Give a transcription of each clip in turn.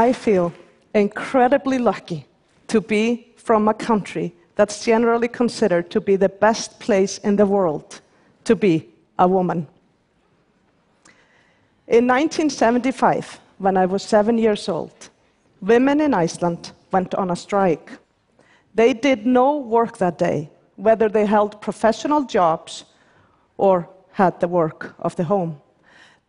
I feel incredibly lucky to be from a country that's generally considered to be the best place in the world to be a woman. In 1975, when I was seven years old, women in Iceland went on a strike. They did no work that day, whether they held professional jobs or had the work of the home.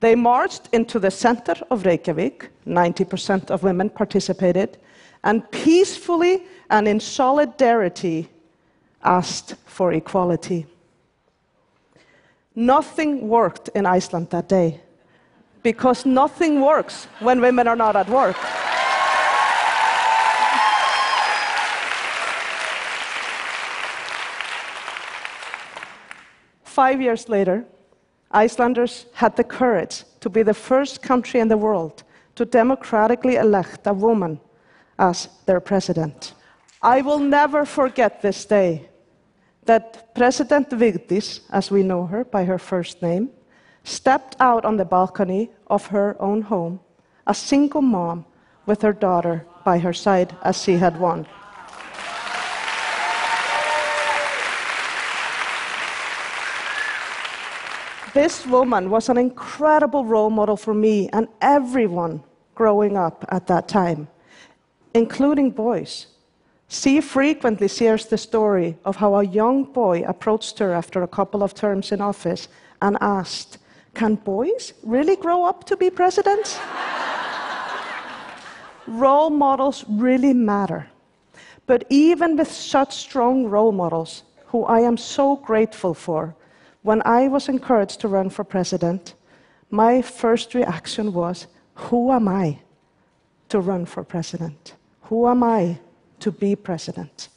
They marched into the center of Reykjavik, 90% of women participated, and peacefully and in solidarity asked for equality. Nothing worked in Iceland that day because nothing works when women are not at work. Five years later, Icelanders had the courage to be the first country in the world to democratically elect a woman as their president. I will never forget this day that President Vigdis, as we know her by her first name, stepped out on the balcony of her own home, a single mom with her daughter by her side as she had won. This woman was an incredible role model for me and everyone growing up at that time, including boys. She frequently shares the story of how a young boy approached her after a couple of terms in office and asked, Can boys really grow up to be presidents? role models really matter. But even with such strong role models, who I am so grateful for, when I was encouraged to run for president, my first reaction was, Who am I to run for president? Who am I to be president?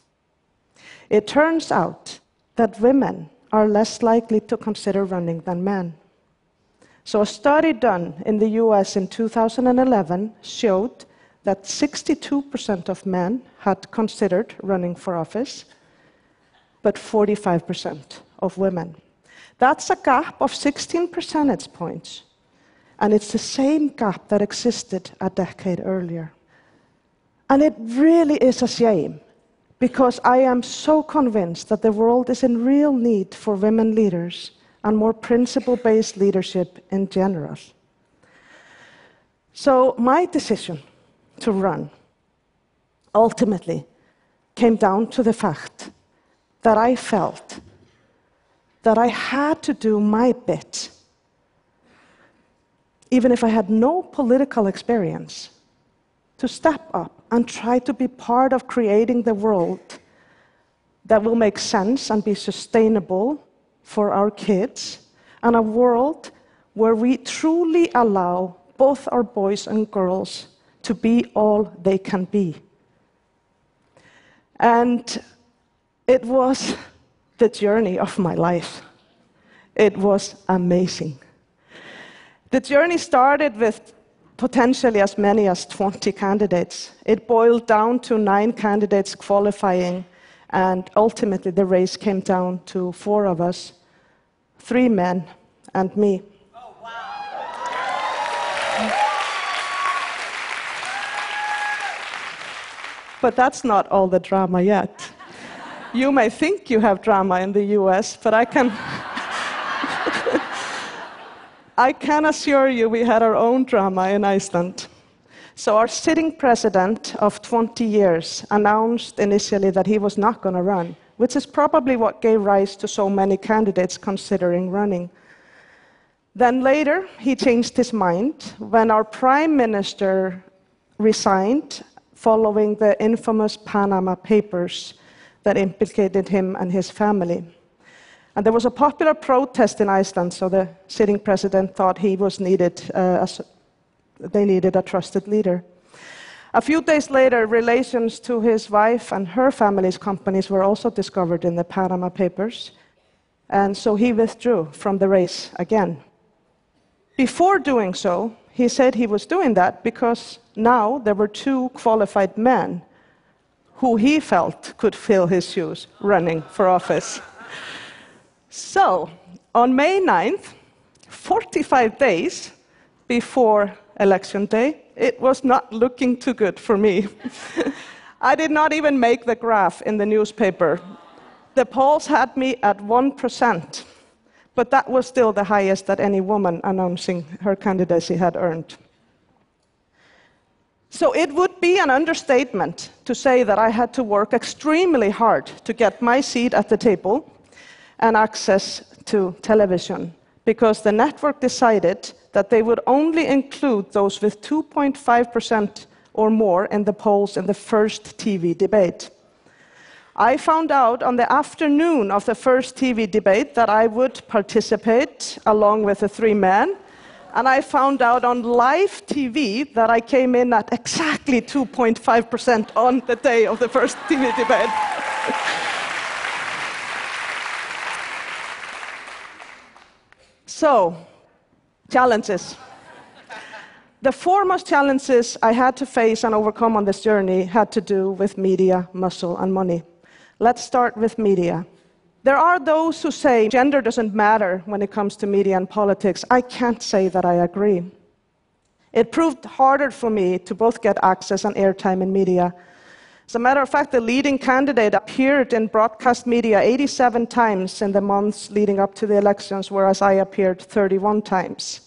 It turns out that women are less likely to consider running than men. So, a study done in the US in 2011 showed that 62% of men had considered running for office, but 45% of women. That's a gap of 16 percentage points. And it's the same gap that existed a decade earlier. And it really is a shame because I am so convinced that the world is in real need for women leaders and more principle based leadership in general. So, my decision to run ultimately came down to the fact that I felt that I had to do my bit, even if I had no political experience, to step up and try to be part of creating the world that will make sense and be sustainable for our kids, and a world where we truly allow both our boys and girls to be all they can be. And it was the journey of my life. It was amazing. The journey started with potentially as many as 20 candidates. It boiled down to nine candidates qualifying, and ultimately the race came down to four of us three men and me. But that's not all the drama yet. You may think you have drama in the US, but I can. I can assure you we had our own drama in Iceland. So, our sitting president of 20 years announced initially that he was not going to run, which is probably what gave rise to so many candidates considering running. Then later, he changed his mind when our prime minister resigned following the infamous Panama Papers that implicated him and his family. And there was a popular protest in Iceland, so the sitting president thought he was needed, uh, as they needed a trusted leader. A few days later, relations to his wife and her family's companies were also discovered in the Panama Papers, and so he withdrew from the race again. Before doing so, he said he was doing that because now there were two qualified men who he felt could fill his shoes running for office. So, on May 9th, 45 days before election day, it was not looking too good for me. I did not even make the graph in the newspaper. The polls had me at 1%, but that was still the highest that any woman announcing her candidacy had earned. So it would be an understatement to say that I had to work extremely hard to get my seat at the table and access to television because the network decided that they would only include those with 2.5% or more in the polls in the first TV debate. I found out on the afternoon of the first TV debate that I would participate along with the three men and I found out on live TV that I came in at exactly 2.5% on the day of the first TV debate. so, challenges. The foremost challenges I had to face and overcome on this journey had to do with media, muscle, and money. Let's start with media. There are those who say gender doesn't matter when it comes to media and politics. I can't say that I agree. It proved harder for me to both get access and airtime in media. As a matter of fact, the leading candidate appeared in broadcast media 87 times in the months leading up to the elections, whereas I appeared 31 times.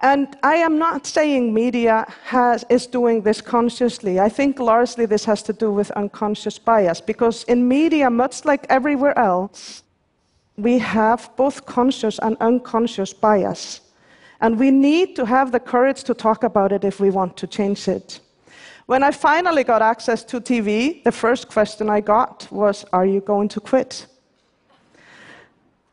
And I am not saying media has, is doing this consciously. I think largely this has to do with unconscious bias, because in media, much like everywhere else, we have both conscious and unconscious bias. And we need to have the courage to talk about it if we want to change it. When I finally got access to TV, the first question I got was, Are you going to quit?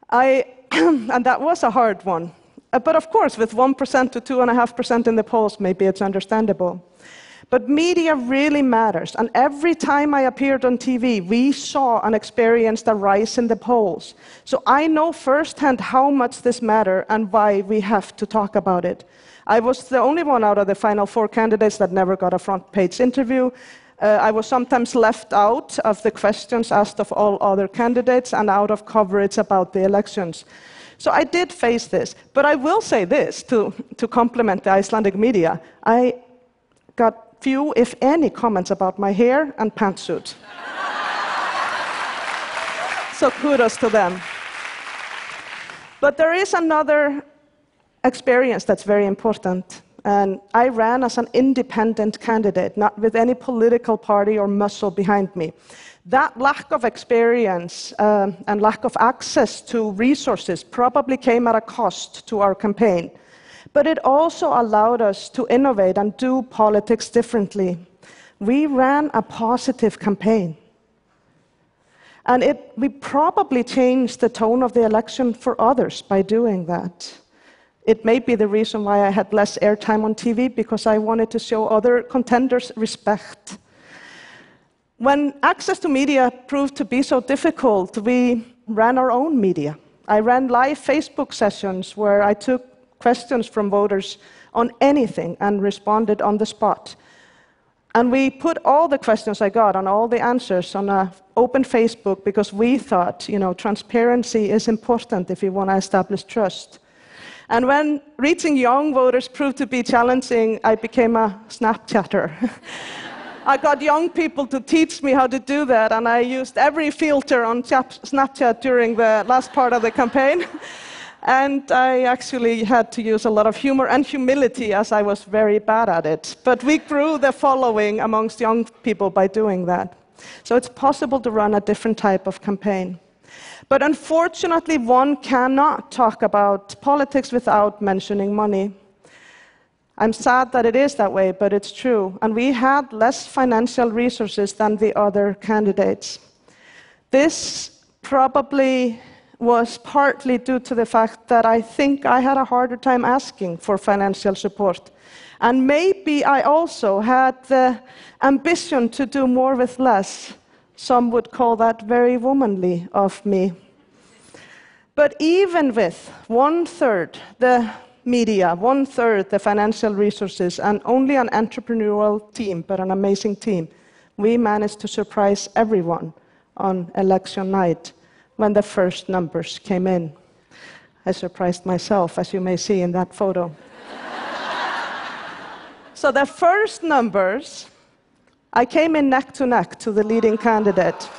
I, and that was a hard one but of course, with 1% to 2.5% in the polls, maybe it's understandable. But media really matters. And every time I appeared on TV, we saw and experienced a rise in the polls. So I know firsthand how much this matters and why we have to talk about it. I was the only one out of the final four candidates that never got a front page interview. Uh, I was sometimes left out of the questions asked of all other candidates and out of coverage about the elections. So I did face this. But I will say this to, to complement the Icelandic media. I got few, if any, comments about my hair and pantsuit. so kudos to them. But there is another experience that's very important. And I ran as an independent candidate, not with any political party or muscle behind me. That lack of experience um, and lack of access to resources probably came at a cost to our campaign. But it also allowed us to innovate and do politics differently. We ran a positive campaign. And it, we probably changed the tone of the election for others by doing that. It may be the reason why I had less airtime on TV because I wanted to show other contenders respect. When access to media proved to be so difficult, we ran our own media. I ran live Facebook sessions where I took questions from voters on anything and responded on the spot. And we put all the questions I got and all the answers on an open Facebook because we thought, you know, transparency is important if you want to establish trust. And when reaching young voters proved to be challenging, I became a Snapchatter. I got young people to teach me how to do that, and I used every filter on Snapchat during the last part of the campaign. and I actually had to use a lot of humor and humility as I was very bad at it. But we grew the following amongst young people by doing that. So it's possible to run a different type of campaign. But unfortunately, one cannot talk about politics without mentioning money. I'm sad that it is that way, but it's true. And we had less financial resources than the other candidates. This probably was partly due to the fact that I think I had a harder time asking for financial support. And maybe I also had the ambition to do more with less. Some would call that very womanly of me. But even with one third the media, one third the financial resources, and only an entrepreneurial team, but an amazing team, we managed to surprise everyone on election night when the first numbers came in. I surprised myself, as you may see in that photo. So the first numbers, I came in neck to neck to the leading candidate.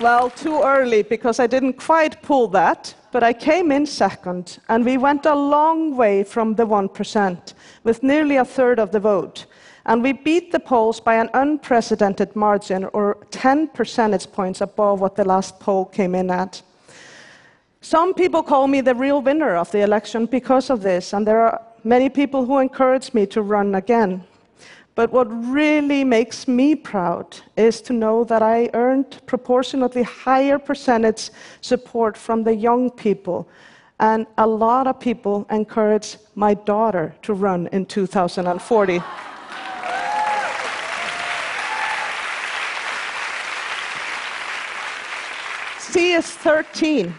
Well, too early because I didn't quite pull that, but I came in second, and we went a long way from the 1%, with nearly a third of the vote. And we beat the polls by an unprecedented margin, or 10 percentage points above what the last poll came in at. Some people call me the real winner of the election because of this, and there are many people who encourage me to run again. But what really makes me proud is to know that I earned proportionately higher percentage support from the young people. And a lot of people encouraged my daughter to run in 2040. she is 13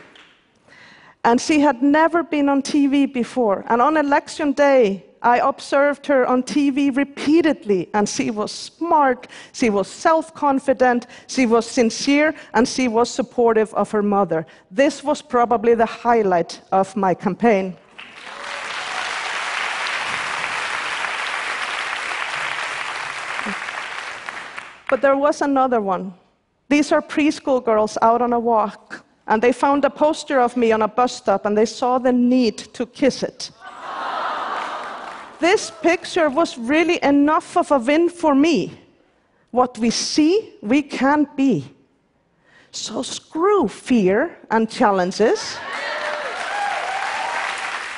and she had never been on TV before. And on election day, I observed her on TV repeatedly, and she was smart, she was self confident, she was sincere, and she was supportive of her mother. This was probably the highlight of my campaign. But there was another one. These are preschool girls out on a walk, and they found a poster of me on a bus stop, and they saw the need to kiss it this picture was really enough of a win for me. What we see, we can't be. So screw fear and challenges.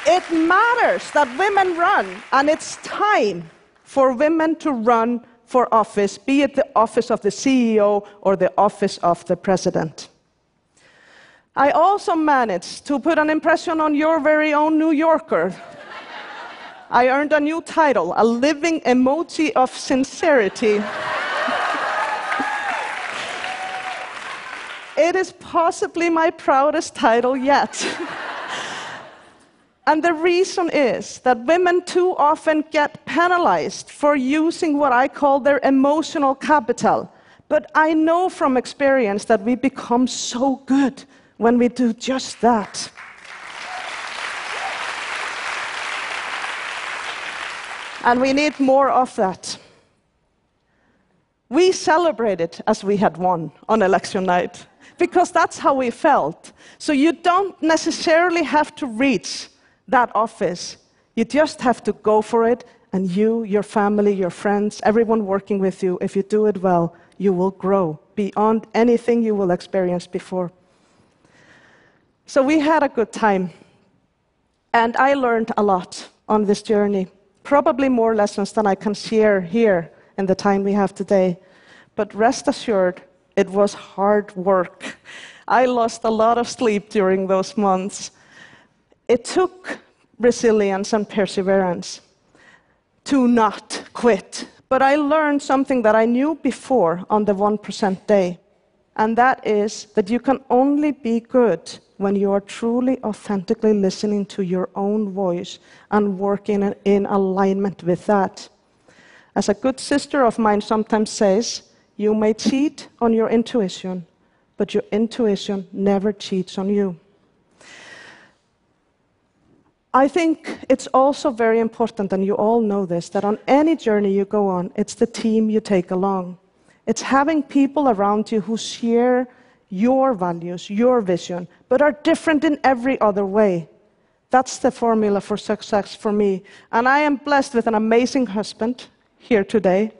It matters that women run, and it's time for women to run for office, be it the office of the CEO or the office of the president. I also managed to put an impression on your very own New Yorker I earned a new title, a living emoji of sincerity. it is possibly my proudest title yet. and the reason is that women too often get penalized for using what I call their emotional capital. But I know from experience that we become so good when we do just that. And we need more of that. We celebrated as we had won on election night because that's how we felt. So you don't necessarily have to reach that office. You just have to go for it, and you, your family, your friends, everyone working with you, if you do it well, you will grow beyond anything you will experience before. So we had a good time, and I learned a lot on this journey probably more lessons than I can share here in the time we have today. But rest assured, it was hard work. I lost a lot of sleep during those months. It took resilience and perseverance to not quit. But I learned something that I knew before on the 1% day, and that is that you can only be good when you are truly, authentically listening to your own voice and working in alignment with that. As a good sister of mine sometimes says, you may cheat on your intuition, but your intuition never cheats on you. I think it's also very important, and you all know this, that on any journey you go on, it's the team you take along. It's having people around you who share your values, your vision, but are different in every other way. That's the formula for success for me. And I am blessed with an amazing husband here today,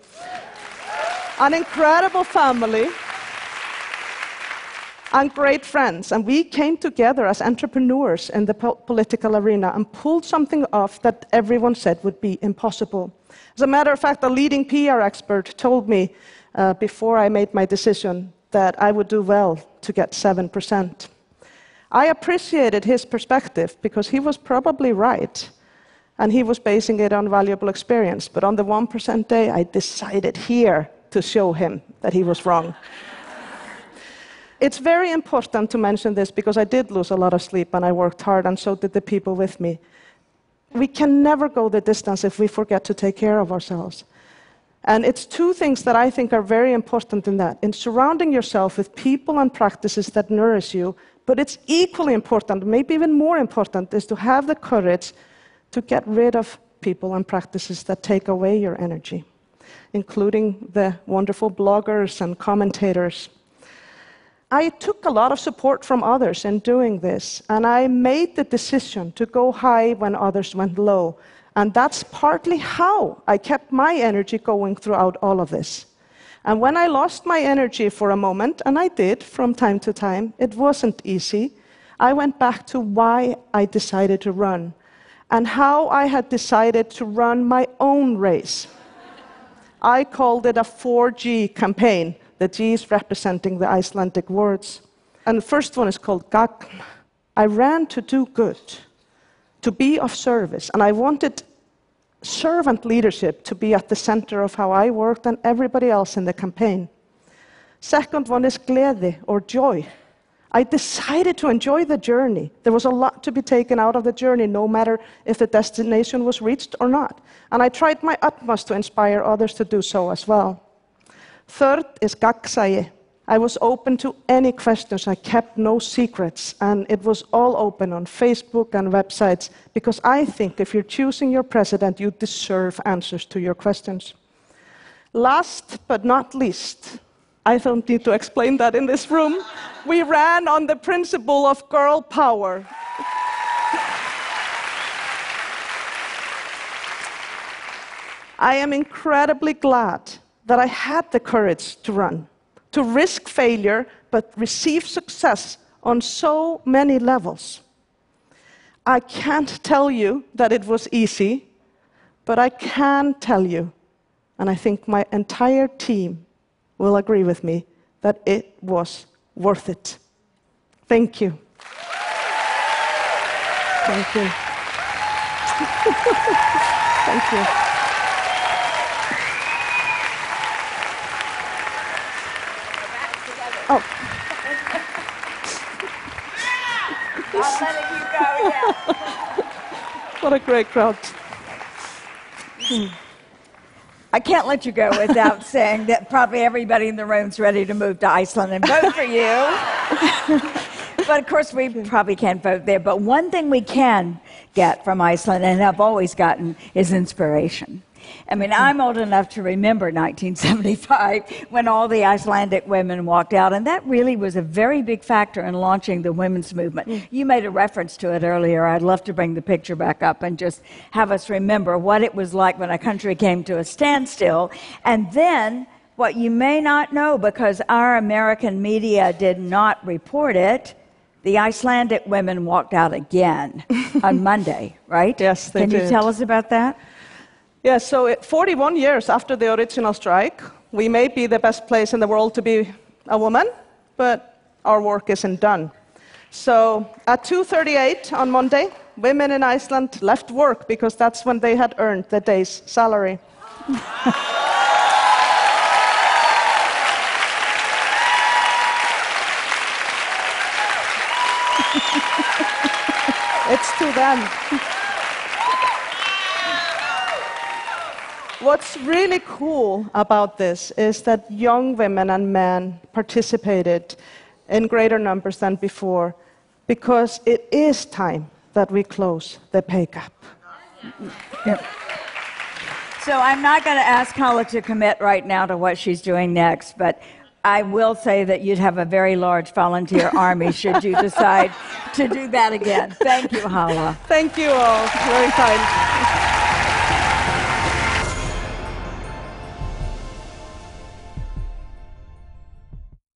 an incredible family, and great friends. And we came together as entrepreneurs in the po- political arena and pulled something off that everyone said would be impossible. As a matter of fact, a leading PR expert told me uh, before I made my decision that I would do well to get 7%. I appreciated his perspective because he was probably right and he was basing it on valuable experience. But on the 1% day, I decided here to show him that he was wrong. it's very important to mention this because I did lose a lot of sleep and I worked hard, and so did the people with me. We can never go the distance if we forget to take care of ourselves. And it's two things that I think are very important in that in surrounding yourself with people and practices that nourish you, But it's equally important, maybe even more important, is to have the courage to get rid of people and practices that take away your energy, including the wonderful bloggers and commentators. I took a lot of support from others in doing this, and I made the decision to go high when others went low. And that's partly how I kept my energy going throughout all of this. And when I lost my energy for a moment, and I did from time to time, it wasn't easy. I went back to why I decided to run and how I had decided to run my own race. I called it a 4G campaign, the G's representing the Icelandic words. And the first one is called Gagn. I ran to do good, to be of service, and I wanted servant leadership to be at the center of how I worked and everybody else in the campaign. Second one is gleði or joy. I decided to enjoy the journey. There was a lot to be taken out of the journey, no matter if the destination was reached or not. And I tried my utmost to inspire others to do so as well. Third is gagnsæi, I was open to any questions. I kept no secrets. And it was all open on Facebook and websites because I think if you're choosing your president, you deserve answers to your questions. Last but not least, I don't need to explain that in this room. We ran on the principle of girl power. I am incredibly glad that I had the courage to run to risk failure but receive success on so many levels. I can't tell you that it was easy, but I can tell you, and I think my entire team will agree with me, that it was worth it. Thank you. Thank you. Thank you. Oh. Not letting you go yet. what a great crowd. I can't let you go without saying that probably everybody in the room's ready to move to Iceland and vote for you. but of course, we probably can't vote there. But one thing we can get from Iceland and have always gotten is inspiration. I mean, I'm old enough to remember 1975 when all the Icelandic women walked out, and that really was a very big factor in launching the women's movement. Mm. You made a reference to it earlier. I'd love to bring the picture back up and just have us remember what it was like when a country came to a standstill. And then, what you may not know because our American media did not report it the Icelandic women walked out again on Monday, right? Yes, they Can did. you tell us about that? Yeah, so 41 years after the original strike, we may be the best place in the world to be a woman, but our work isn't done. So at 2:38 on Monday, women in Iceland left work because that's when they had earned the day's salary. it's to them. What's really cool about this is that young women and men participated in greater numbers than before because it is time that we close the pay gap. Yep. So I'm not going to ask Halla to commit right now to what she's doing next, but I will say that you'd have a very large volunteer army should you decide to do that again. Thank you, Halla. Thank you all. Very kind.